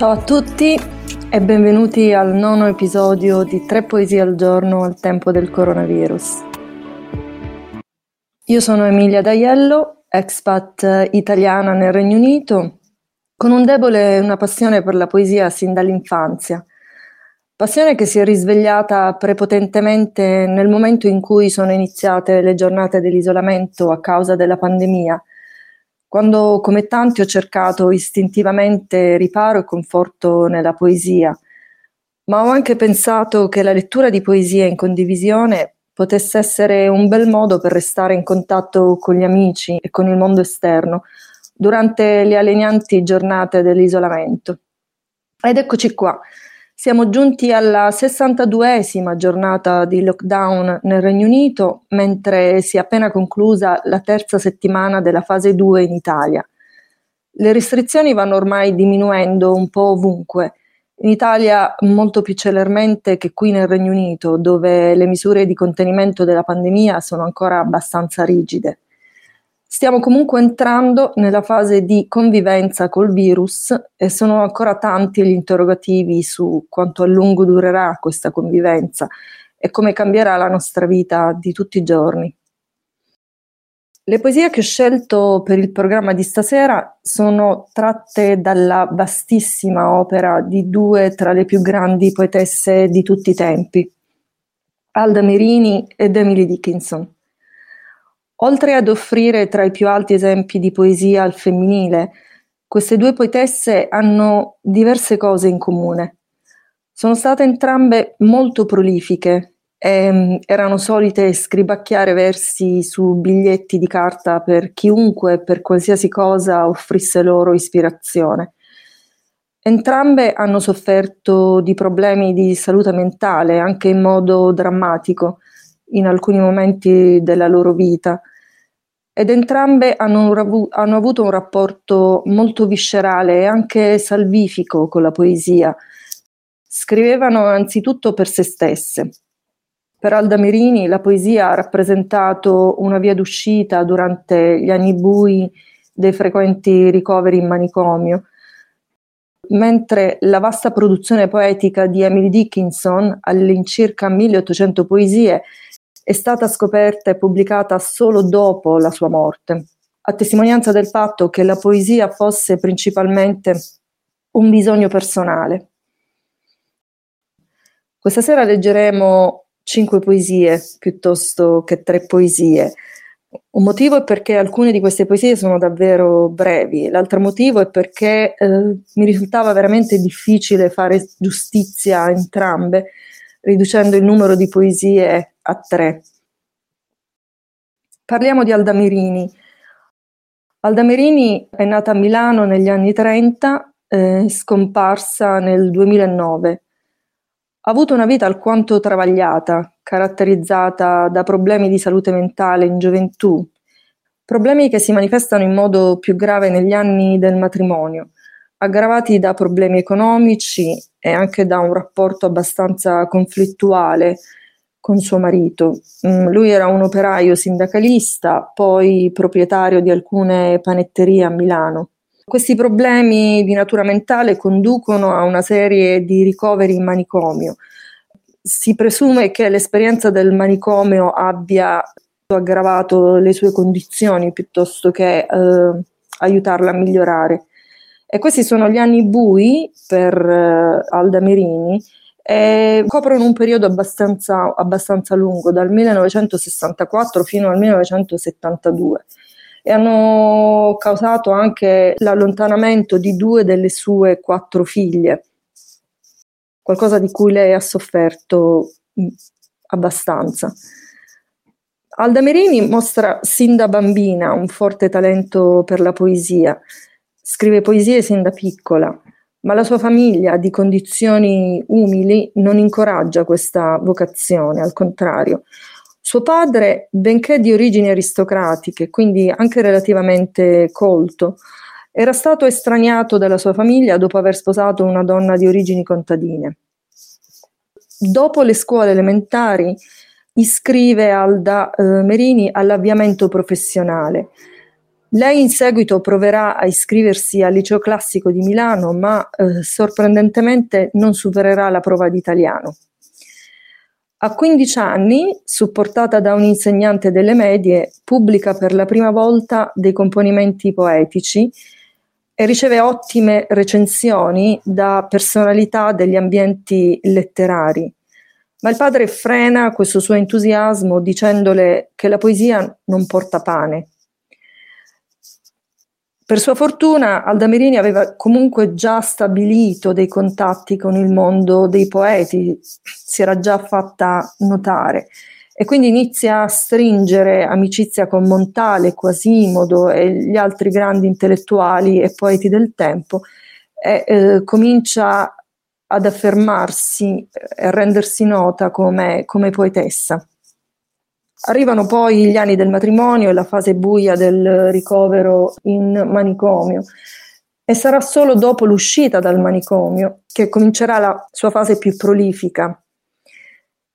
Ciao a tutti e benvenuti al nono episodio di Tre poesie al giorno al tempo del coronavirus. Io sono Emilia D'Aiello, expat italiana nel Regno Unito, con un debole e una passione per la poesia sin dall'infanzia. Passione che si è risvegliata prepotentemente nel momento in cui sono iniziate le giornate dell'isolamento a causa della pandemia quando come tanti ho cercato istintivamente riparo e conforto nella poesia, ma ho anche pensato che la lettura di poesia in condivisione potesse essere un bel modo per restare in contatto con gli amici e con il mondo esterno durante le allenanti giornate dell'isolamento. Ed eccoci qua, siamo giunti alla 62esima giornata di lockdown nel Regno Unito, mentre si è appena conclusa la terza settimana della fase 2 in Italia. Le restrizioni vanno ormai diminuendo un po' ovunque. In Italia molto più celermente che qui nel Regno Unito, dove le misure di contenimento della pandemia sono ancora abbastanza rigide. Stiamo comunque entrando nella fase di convivenza col virus e sono ancora tanti gli interrogativi su quanto a lungo durerà questa convivenza e come cambierà la nostra vita di tutti i giorni. Le poesie che ho scelto per il programma di stasera sono tratte dalla vastissima opera di due tra le più grandi poetesse di tutti i tempi, Alda Merini ed Emily Dickinson. Oltre ad offrire tra i più alti esempi di poesia al femminile, queste due poetesse hanno diverse cose in comune. Sono state entrambe molto prolifiche e mm, erano solite scribacchiare versi su biglietti di carta per chiunque per qualsiasi cosa offrisse loro ispirazione. Entrambe hanno sofferto di problemi di salute mentale, anche in modo drammatico, in alcuni momenti della loro vita ed entrambe hanno, hanno, avuto un rapporto molto viscerale e anche salvifico con la poesia. Scrivevano anzitutto per se stesse. Per Alda Merini la poesia ha rappresentato una via d'uscita durante gli anni bui dei frequenti ricoveri in manicomio, mentre la vasta produzione poetica di Emily Dickinson, all'incirca 1800 poesie, è stata scoperta e pubblicata solo dopo la sua morte, a testimonianza del fatto che la poesia fosse principalmente un bisogno personale. Questa sera leggeremo cinque poesie piuttosto che tre poesie. Un motivo è perché alcune di queste poesie sono davvero brevi, l'altro motivo è perché eh, mi risultava veramente difficile fare giustizia a entrambe, riducendo il numero di poesie a tre. Parliamo di Alda Merini. Alda Merini è nata a Milano negli anni 30, eh, scomparsa nel 2009. Ha avuto una vita alquanto travagliata, caratterizzata da problemi di salute mentale in gioventù, problemi che si manifestano in modo più grave negli anni del matrimonio, aggravati da problemi economici e anche da un rapporto abbastanza conflittuale con suo marito. Mm, lui era un operaio sindacalista, poi proprietario di alcune panetterie a Milano. Questi problemi di natura mentale conducono a una serie di ricoveri in manicomio. Si presume che l'esperienza del manicomio abbia aggravato le sue condizioni piuttosto che eh, aiutarla a migliorare. E questi sono gli anni bui per eh, Alda Merini, e coprono un periodo abbastanza, abbastanza lungo, dal 1964 fino al 1972 e hanno causato anche l'allontanamento di due delle sue quattro figlie, qualcosa di cui lei ha sofferto mm, abbastanza. Alda Merini mostra sin da bambina un forte talento per la poesia, scrive poesie sin da piccola ma la sua famiglia di condizioni umili non incoraggia questa vocazione, al contrario. Suo padre, benché di origini aristocratiche, quindi anche relativamente colto, era stato estraniato dalla sua famiglia dopo aver sposato una donna di origini contadine. Dopo le scuole elementari iscrive Alda eh, Merini all'avviamento professionale Lei in seguito proverà a iscriversi al liceo classico di Milano, ma eh, sorprendentemente non supererà la prova di italiano. A 15 anni, supportata da un insegnante delle medie, pubblica per la prima volta dei componimenti poetici e riceve ottime recensioni da personalità degli ambienti letterari. Ma il padre frena questo suo entusiasmo dicendole che la poesia non porta pane. Per sua fortuna Alda Merini aveva comunque già stabilito dei contatti con il mondo dei poeti, si era già fatta notare e quindi inizia a stringere amicizia con Montale, Quasimodo e gli altri grandi intellettuali e poeti del tempo e eh, comincia ad affermarsi e a rendersi nota come, come poetessa. Arrivano poi gli anni del matrimonio e la fase buia del ricovero in manicomio e sarà solo dopo l'uscita dal manicomio che comincerà la sua fase più prolifica.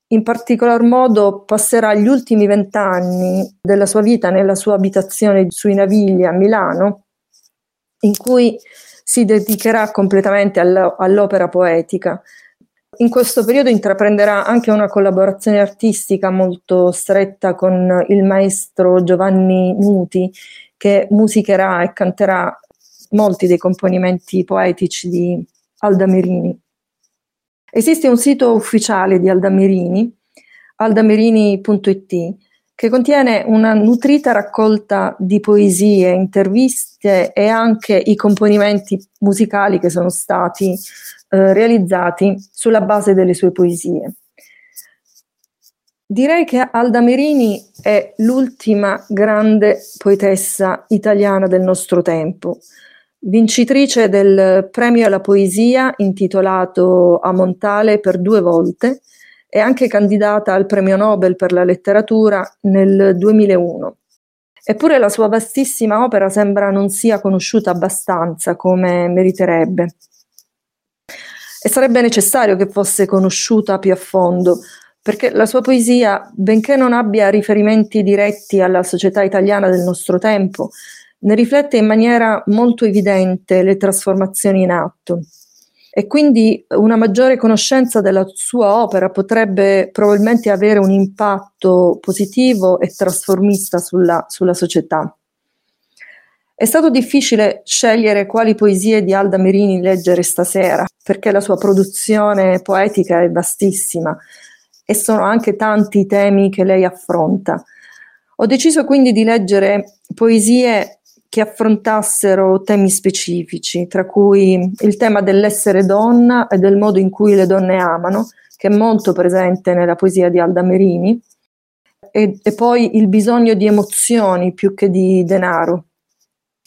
In particolar modo passerà gli ultimi vent'anni della sua vita nella sua abitazione sui Navigli a Milano, in cui si dedicherà completamente all'opera poetica in questo periodo intraprenderà anche una collaborazione artistica molto stretta con il maestro Giovanni Nuti, che musicherà e canterà molti dei componimenti poetici di Aldamerini. Esiste un sito ufficiale di Aldamerini, aldamerini.it, che contiene una nutrita raccolta di poesie, interviste e anche i componimenti musicali che sono stati eh, realizzati sulla base delle sue poesie. Direi che Alda Merini è l'ultima grande poetessa italiana del nostro tempo, vincitrice del premio alla poesia intitolato a Montale per due volte e anche candidata al premio Nobel per la letteratura nel 2001. Eppure la sua vastissima opera sembra non sia conosciuta abbastanza come meriterebbe e sarebbe necessario che fosse conosciuta più a fondo, perché la sua poesia, benché non abbia riferimenti diretti alla società italiana del nostro tempo, ne riflette in maniera molto evidente le trasformazioni in atto. E quindi una maggiore conoscenza della sua opera potrebbe probabilmente avere un impatto positivo e trasformista sulla, sulla società. È stato difficile scegliere quali poesie di Alda Merini leggere stasera, perché la sua produzione poetica è vastissima e sono anche tanti i temi che lei affronta. Ho deciso quindi di leggere poesie che affrontassero temi specifici, tra cui il tema dell'essere donna e del modo in cui le donne amano, che è molto presente nella poesia di Alda Merini, e, e poi il bisogno di emozioni più che di denaro,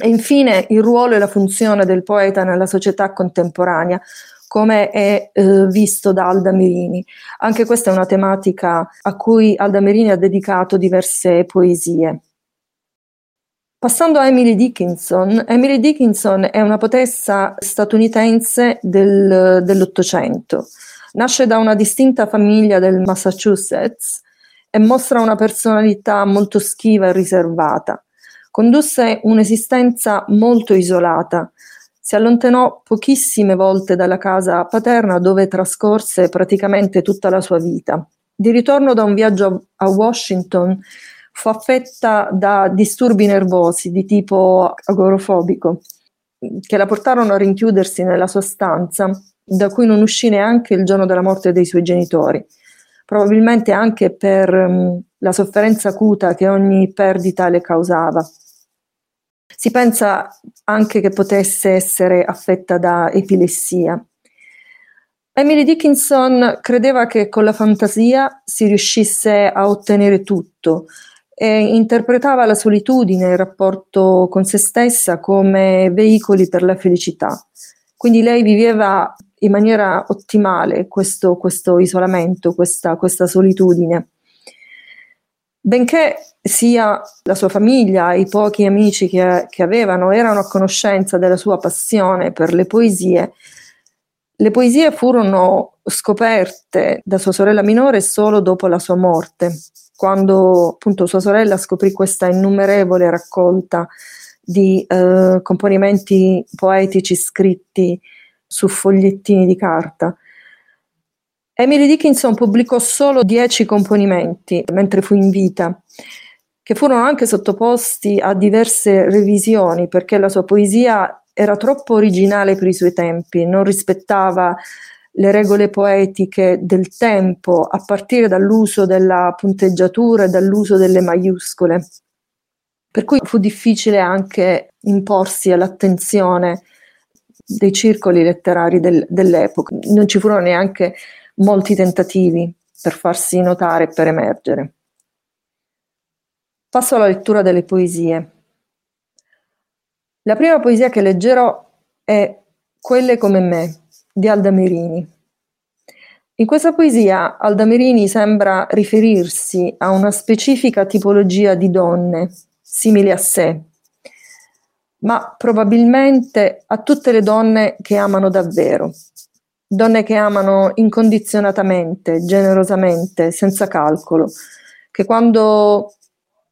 e infine il ruolo e la funzione del poeta nella società contemporanea, come è eh, visto da Alda Merini. Anche questa è una tematica a cui Alda Merini ha dedicato diverse poesie. Passando a Emily Dickinson, Emily Dickinson è una poetessa statunitense del, dell'Ottocento. Nasce da una distinta famiglia del Massachusetts e mostra una personalità molto schiva e riservata. Condusse un'esistenza molto isolata. Si allontanò pochissime volte dalla casa paterna dove trascorse praticamente tutta la sua vita. Di ritorno da un viaggio a Washington fu affetta da disturbi nervosi di tipo agorofobico che la portarono a rinchiudersi nella sua stanza, da cui non uscì neanche il giorno della morte dei suoi genitori, probabilmente anche per um, la sofferenza acuta che ogni perdita le causava. Si pensa anche che potesse essere affetta da epilessia. Emily Dickinson credeva che con la fantasia si riuscisse a ottenere tutto e interpretava la solitudine il rapporto con se stessa come veicoli per la felicità. Quindi lei viveva in maniera ottimale questo, questo isolamento, questa, questa solitudine. Benché sia la sua famiglia, i pochi amici che, che avevano erano a conoscenza della sua passione per le poesie, le poesie furono scoperte da sua sorella minore solo dopo la sua morte, quando appunto sua sorella scoprì questa innumerevole raccolta di eh, componimenti poetici scritti su fogliettini di carta. Emily Dickinson pubblicò solo dieci componimenti mentre fu in vita, che furono anche sottoposti a diverse revisioni perché la sua poesia era troppo originale per i suoi tempi, non rispettava le regole poetiche del tempo, a partire dall'uso della punteggiatura e dall'uso delle maiuscole. Per cui fu difficile anche imporsi all'attenzione dei circoli letterari del, dell'epoca. Non ci furono neanche molti tentativi per farsi notare e per emergere. Passo alla lettura delle poesie. La prima poesia che leggerò è Quelle come me di Alda Merini. In questa poesia Alda Merini sembra riferirsi a una specifica tipologia di donne simili a sé, ma probabilmente a tutte le donne che amano davvero, donne che amano incondizionatamente, generosamente, senza calcolo, che quando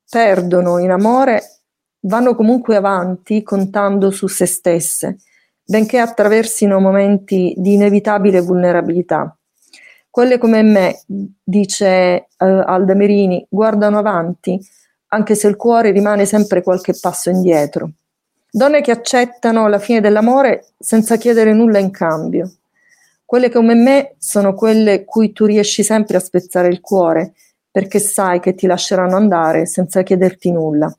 perdono in amore vanno comunque avanti contando su se stesse, benché attraversino momenti di inevitabile vulnerabilità. Quelle come me, dice uh, Alda Merini, guardano avanti, anche se il cuore rimane sempre qualche passo indietro. Donne che accettano la fine dell'amore senza chiedere nulla in cambio. Quelle come me sono quelle cui tu riesci sempre a spezzare il cuore, perché sai che ti lasceranno andare senza chiederti nulla.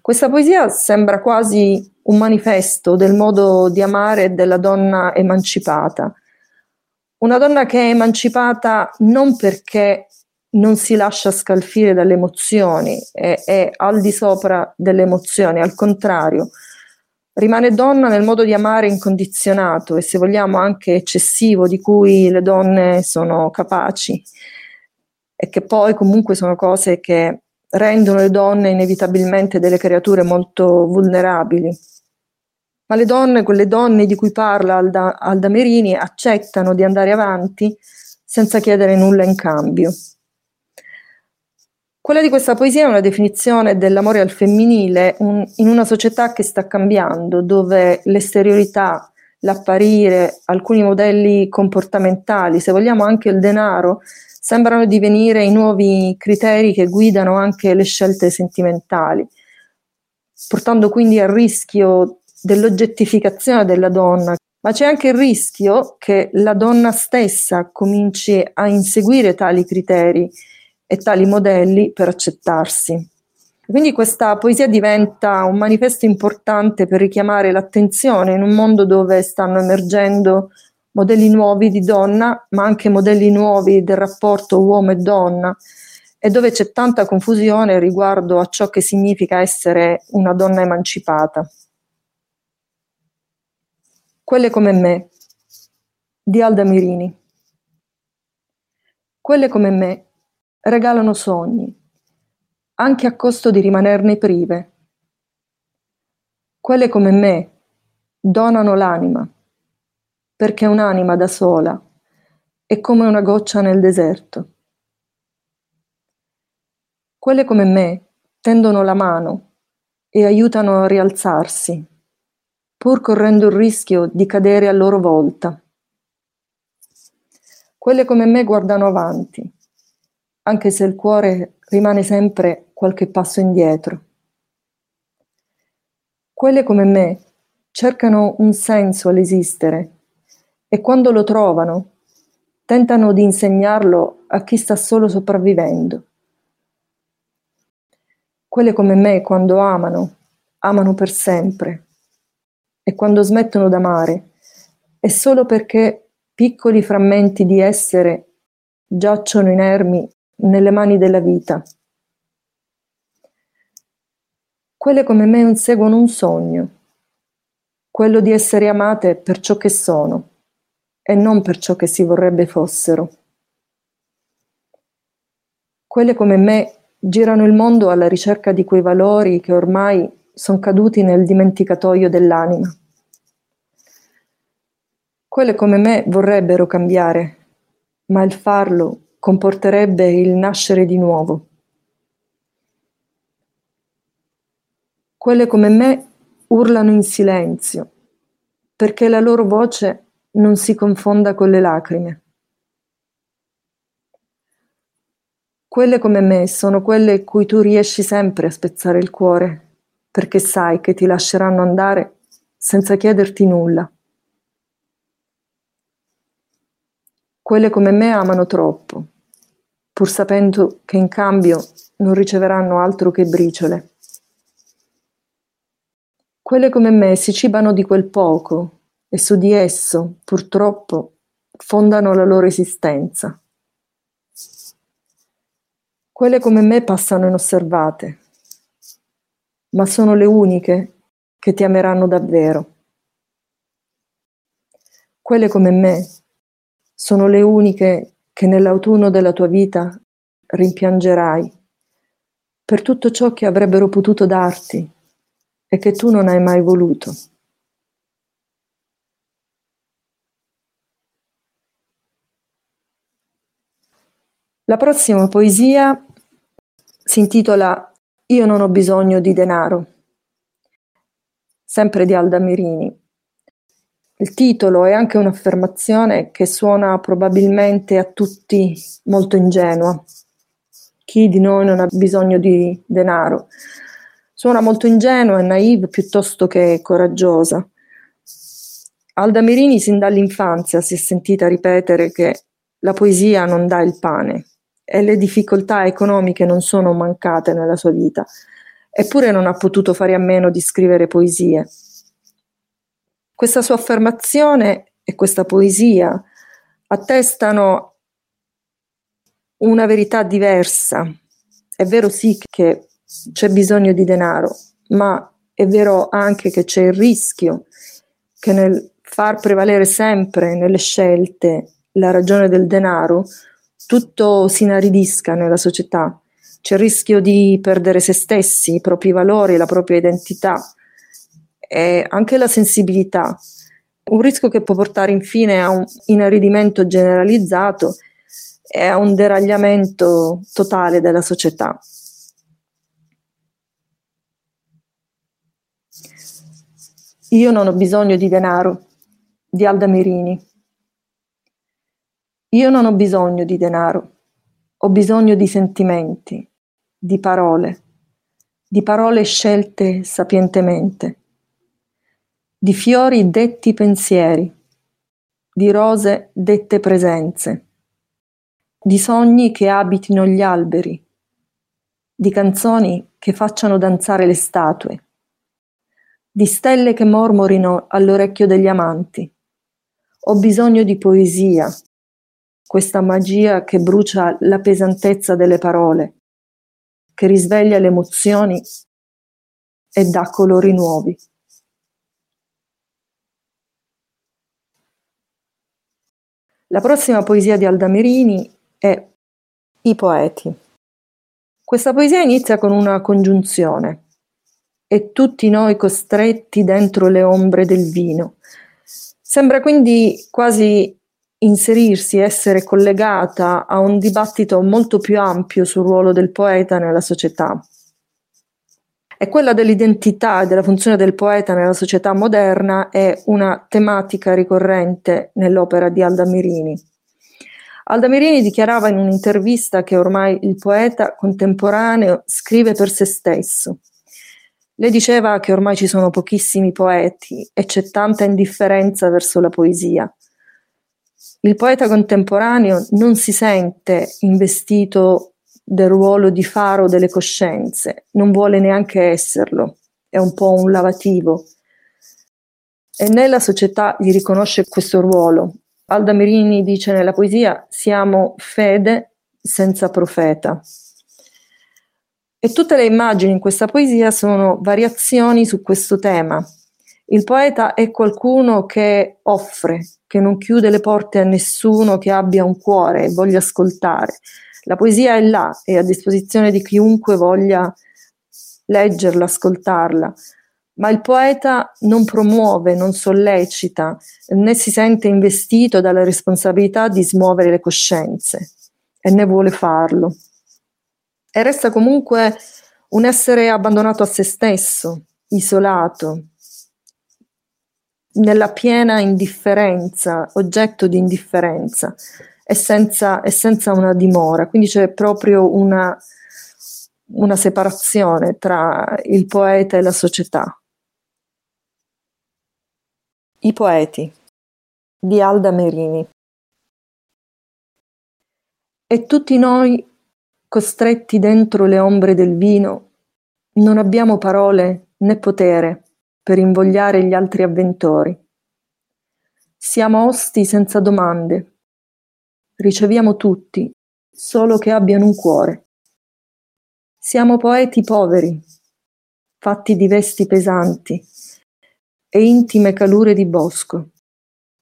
Questa poesia sembra quasi un manifesto del modo di amare della donna emancipata. Una donna che è emancipata non perché non si lascia scalfire dalle emozioni, è, è al di sopra delle emozioni, al contrario, rimane donna nel modo di amare incondizionato e se vogliamo anche eccessivo di cui le donne sono capaci e che poi comunque sono cose che rendono le donne inevitabilmente delle creature molto vulnerabili. Ma le donne, quelle donne di cui parla Alda, Alda Merini, accettano di andare avanti senza chiedere nulla in cambio. Quella di questa poesia è una definizione dell'amore al femminile un, in una società che sta cambiando, dove l'esteriorità, l'apparire, alcuni modelli comportamentali, se vogliamo anche il denaro, sembrano divenire i nuovi criteri che guidano anche le scelte sentimentali, portando quindi al rischio dell'oggettificazione della donna, ma c'è anche il rischio che la donna stessa cominci a inseguire tali criteri e tali modelli per accettarsi. Quindi questa poesia diventa un manifesto importante per richiamare l'attenzione in un mondo dove stanno emergendo modelli nuovi di donna, ma anche modelli nuovi del rapporto uomo e donna, e dove c'è tanta confusione riguardo a ciò che significa essere una donna emancipata. Quelle come me, di Alda Mirini. Quelle come me regalano sogni, anche a costo di rimanerne prive. Quelle come me donano l'anima perché un'anima da sola è come una goccia nel deserto. Quelle come me tendono la mano e aiutano a rialzarsi, pur correndo il rischio di cadere a loro volta. Quelle come me guardano avanti, anche se il cuore rimane sempre qualche passo indietro. Quelle come me cercano un senso all'esistere e quando lo trovano tentano di insegnarlo a chi sta solo sopravvivendo. Quelle come me quando amano, amano per sempre e quando smettono d'amare è solo perché piccoli frammenti di essere giacciono inermi nelle mani della vita. Quelle come me inseguono un sogno, quello di essere amate per ciò che sono e non per ciò che si vorrebbe fossero. Quelle come me girano il mondo alla ricerca di quei valori che ormai sono caduti nel dimenticatoio dell'anima. Quelle come me vorrebbero cambiare, ma il farlo comporterebbe il nascere di nuovo. Quelle come me urlano in silenzio, perché la loro voce non si confonda con le lacrime. Quelle come me sono quelle cui tu riesci sempre a spezzare il cuore, perché sai che ti lasceranno andare senza chiederti nulla. Quelle come me amano troppo, pur sapendo che in cambio non riceveranno altro che briciole. Quelle come me si cibano di quel poco e su di esso, purtroppo, fondano la loro esistenza. Quelle come me passano inosservate, ma sono le uniche che ti ameranno davvero. Quelle come me sono le uniche che nell'autunno della tua vita rimpiangerai per tutto ciò che avrebbero potuto darti e che tu non hai mai voluto. La prossima poesia si intitola Io non ho bisogno di denaro, sempre di Alda Mirini. Il titolo è anche un'affermazione che suona probabilmente a tutti molto ingenua. Chi di noi non ha bisogno di denaro? Suona molto ingenua e naive piuttosto che coraggiosa. Alda Mirini sin dall'infanzia si è sentita ripetere che la poesia non dà il pane e le difficoltà economiche non sono mancate nella sua vita, eppure non ha potuto fare a meno di scrivere poesie. Questa sua affermazione e questa poesia attestano una verità diversa. È vero sì che c'è bisogno di denaro, ma è vero anche che c'è il rischio che nel far prevalere sempre nelle scelte la ragione del denaro, tutto si inaridisca nella società. C'è il rischio di perdere se stessi, i propri valori, la propria identità e anche la sensibilità. Un rischio che può portare infine a un inaridimento generalizzato e a un deragliamento totale della società. Io non ho bisogno di denaro, di Alda Merini. Io non ho bisogno di denaro, ho bisogno di sentimenti, di parole, di parole scelte sapientemente, di fiori detti pensieri, di rose dette presenze, di sogni che abitino gli alberi, di canzoni che facciano danzare le statue di stelle che mormorino all'orecchio degli amanti. Ho bisogno di poesia, questa magia che brucia la pesantezza delle parole, che risveglia le emozioni e dà colori nuovi. La prossima poesia di Aldamerini è I poeti. Questa poesia inizia con una congiunzione e tutti noi costretti dentro le ombre del vino. Sembra quindi quasi inserirsi, essere collegata a un dibattito molto più ampio sul ruolo del poeta nella società. E quella dell'identità e della funzione del poeta nella società moderna è una tematica ricorrente nell'opera di Alda Mirini. Alda Mirini dichiarava in un'intervista che ormai il poeta contemporaneo scrive per se stesso lei diceva che ormai ci sono pochissimi poeti e c'è tanta indifferenza verso la poesia. Il poeta contemporaneo non si sente investito del ruolo di faro delle coscienze, non vuole neanche esserlo, è un po' un lavativo. E nella società gli riconosce questo ruolo. Alda Merini dice nella poesia siamo fede senza profeta. E tutte le immagini in questa poesia sono variazioni su questo tema. Il poeta è qualcuno che offre, che non chiude le porte a nessuno che abbia un cuore e voglia ascoltare. La poesia è là, è a disposizione di chiunque voglia leggerla, ascoltarla, ma il poeta non promuove, non sollecita, né si sente investito dalla responsabilità di smuovere le coscienze e né vuole farlo. E resta comunque un essere abbandonato a se stesso, isolato, nella piena indifferenza, oggetto di indifferenza e senza, e senza una dimora. Quindi c'è proprio una, una separazione tra il poeta e la società. I poeti di Alda Merini. E tutti noi, costretti dentro le ombre del vino, non abbiamo parole né potere per invogliare gli altri avventori. Siamo osti senza domande. Riceviamo tutti, solo che abbiano un cuore. Siamo poeti poveri, fatti di vesti pesanti e intime calure di bosco.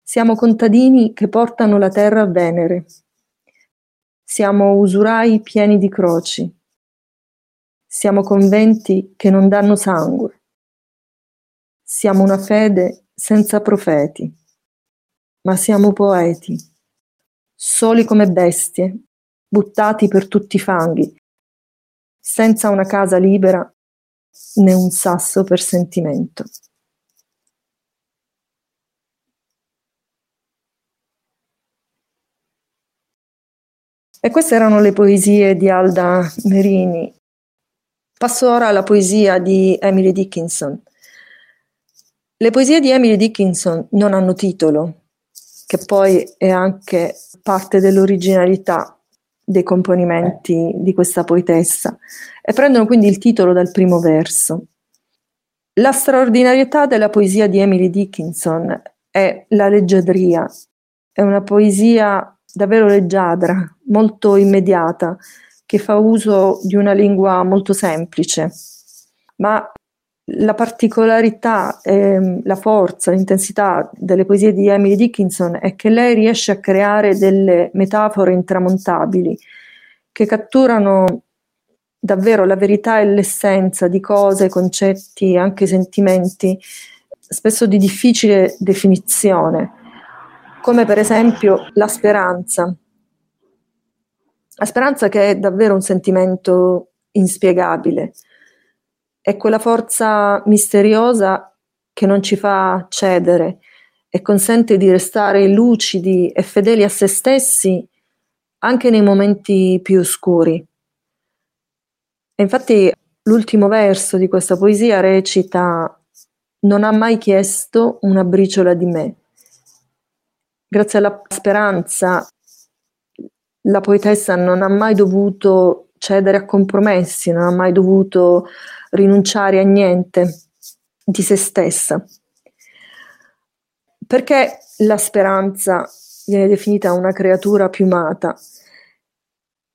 Siamo contadini che portano la terra a Venere. Siamo usurai pieni di croci. Siamo conventi che non danno sangue. Siamo una fede senza profeti, ma siamo poeti, soli come bestie, buttati per tutti i fanghi, senza una casa libera né un sasso per sentimento. E queste erano le poesie di Alda Merini. Passo ora alla poesia di Emily Dickinson. Le poesie di Emily Dickinson non hanno titolo, che poi è anche parte dell'originalità dei componimenti di questa poetessa, e prendono quindi il titolo dal primo verso. La straordinarietà della poesia di Emily Dickinson è la leggiadria, è una poesia davvero leggiadra, molto immediata, che fa uso di una lingua molto semplice, ma la particolarità, ehm, la forza, l'intensità delle poesie di Emily Dickinson è che lei riesce a creare delle metafore intramontabili che catturano davvero la verità e l'essenza di cose, concetti, anche sentimenti, spesso di difficile definizione, come per esempio la speranza. La speranza che è davvero un sentimento inspiegabile è quella forza misteriosa che non ci fa cedere e consente di restare lucidi e fedeli a se stessi anche nei momenti più oscuri. E infatti l'ultimo verso di questa poesia recita Non ha mai chiesto una briciola di me. Grazie alla speranza la poetessa non ha mai dovuto cedere a compromessi, non ha mai dovuto rinunciare a niente di se stessa. Perché la speranza viene definita una creatura piumata?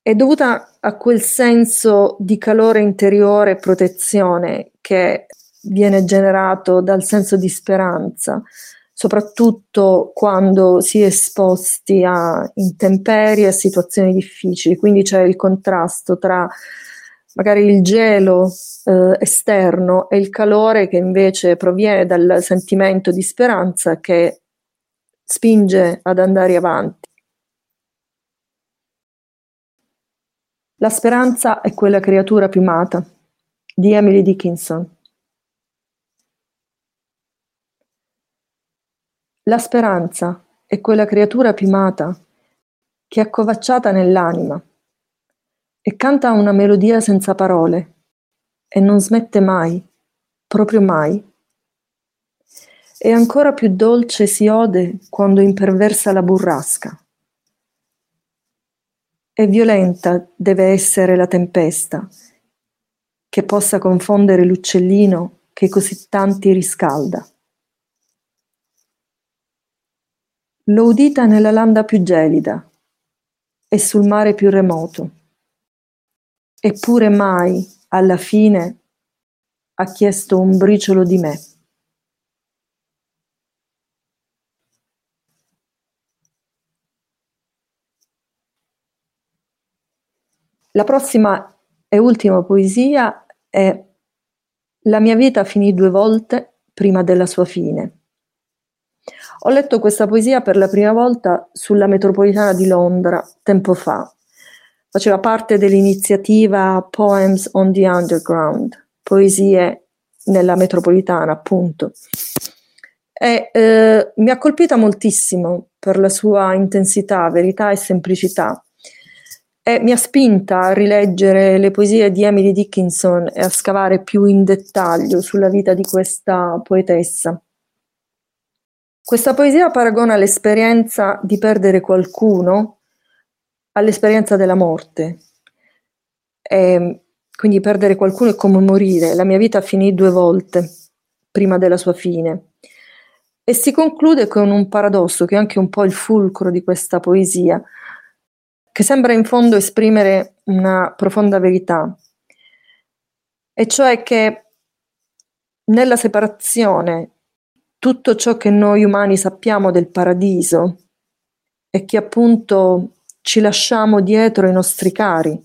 È dovuta a quel senso di calore interiore e protezione che viene generato dal senso di speranza, soprattutto quando si è esposti a intemperie, a situazioni difficili. Quindi c'è il contrasto tra magari il gelo eh, esterno e il calore che invece proviene dal sentimento di speranza che spinge ad andare avanti. La speranza è quella creatura piumata di Emily Dickinson. La speranza è quella creatura piumata che è accovacciata nell'anima e canta una melodia senza parole e non smette mai, proprio mai. E ancora più dolce si ode quando imperversa la burrasca. E violenta deve essere la tempesta, che possa confondere l'uccellino che così tanti riscalda. L'ho udita nella landa più gelida e sul mare più remoto. Eppure mai, alla fine, ha chiesto un briciolo di me. La prossima e ultima poesia è La mia vita finì due volte prima della sua fine. Ho letto questa poesia per la prima volta sulla metropolitana di Londra tempo fa. Faceva parte dell'iniziativa Poems on the Underground, poesie nella metropolitana, appunto. E, eh, mi ha colpita moltissimo per la sua intensità, verità e semplicità. E mi ha spinta a rileggere le poesie di Emily Dickinson e a scavare più in dettaglio sulla vita di questa poetessa. Questa poesia paragona l'esperienza di perdere qualcuno all'esperienza della morte. E quindi perdere qualcuno è come morire. La mia vita finì due volte prima della sua fine. E si conclude con un paradosso che è anche un po' il fulcro di questa poesia, che sembra in fondo esprimere una profonda verità, e cioè che nella separazione tutto ciò che noi umani sappiamo del paradiso e che appunto ci lasciamo dietro i nostri cari,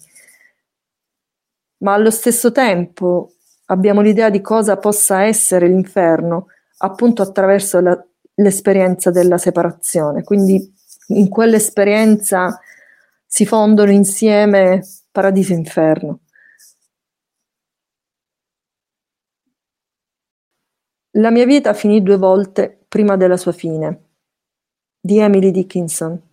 ma allo stesso tempo abbiamo l'idea di cosa possa essere l'inferno appunto attraverso la, l'esperienza della separazione. Quindi in quell'esperienza si fondono insieme paradiso e inferno. La mia vita finì due volte prima della sua fine, di Emily Dickinson.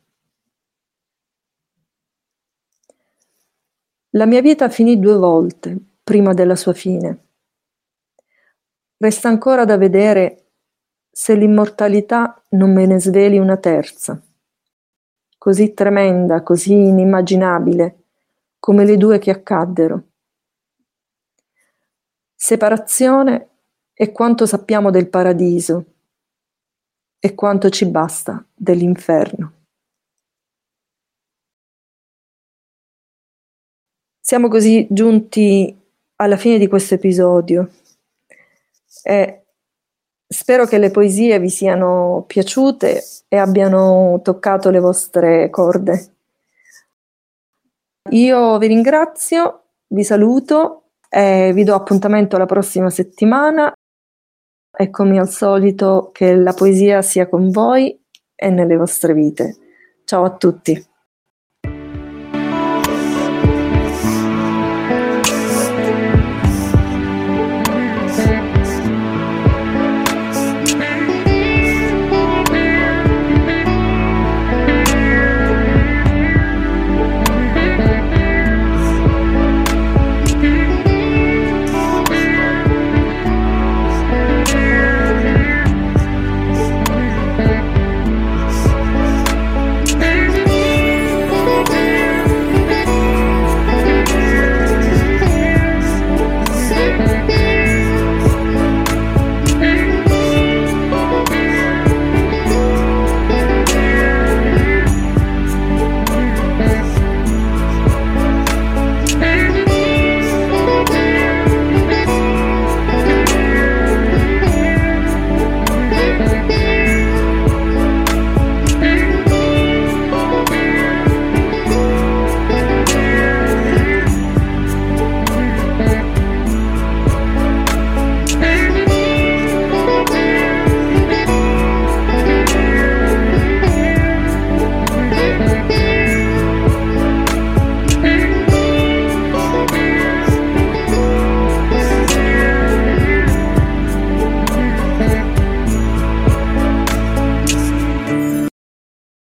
La mia vita finì due volte prima della sua fine. Resta ancora da vedere se l'immortalità non me ne sveli una terza, così tremenda, così inimmaginabile, come le due che accaddero. Separazione e quanto sappiamo del paradiso e quanto ci basta dell'inferno. Siamo così giunti alla fine di questo episodio e spero che le poesie vi siano piaciute e abbiano toccato le vostre corde. Io vi ringrazio, vi saluto e vi do appuntamento la prossima settimana Eccomi al solito che la poesia sia con voi e nelle vostre vite. Ciao a tutti.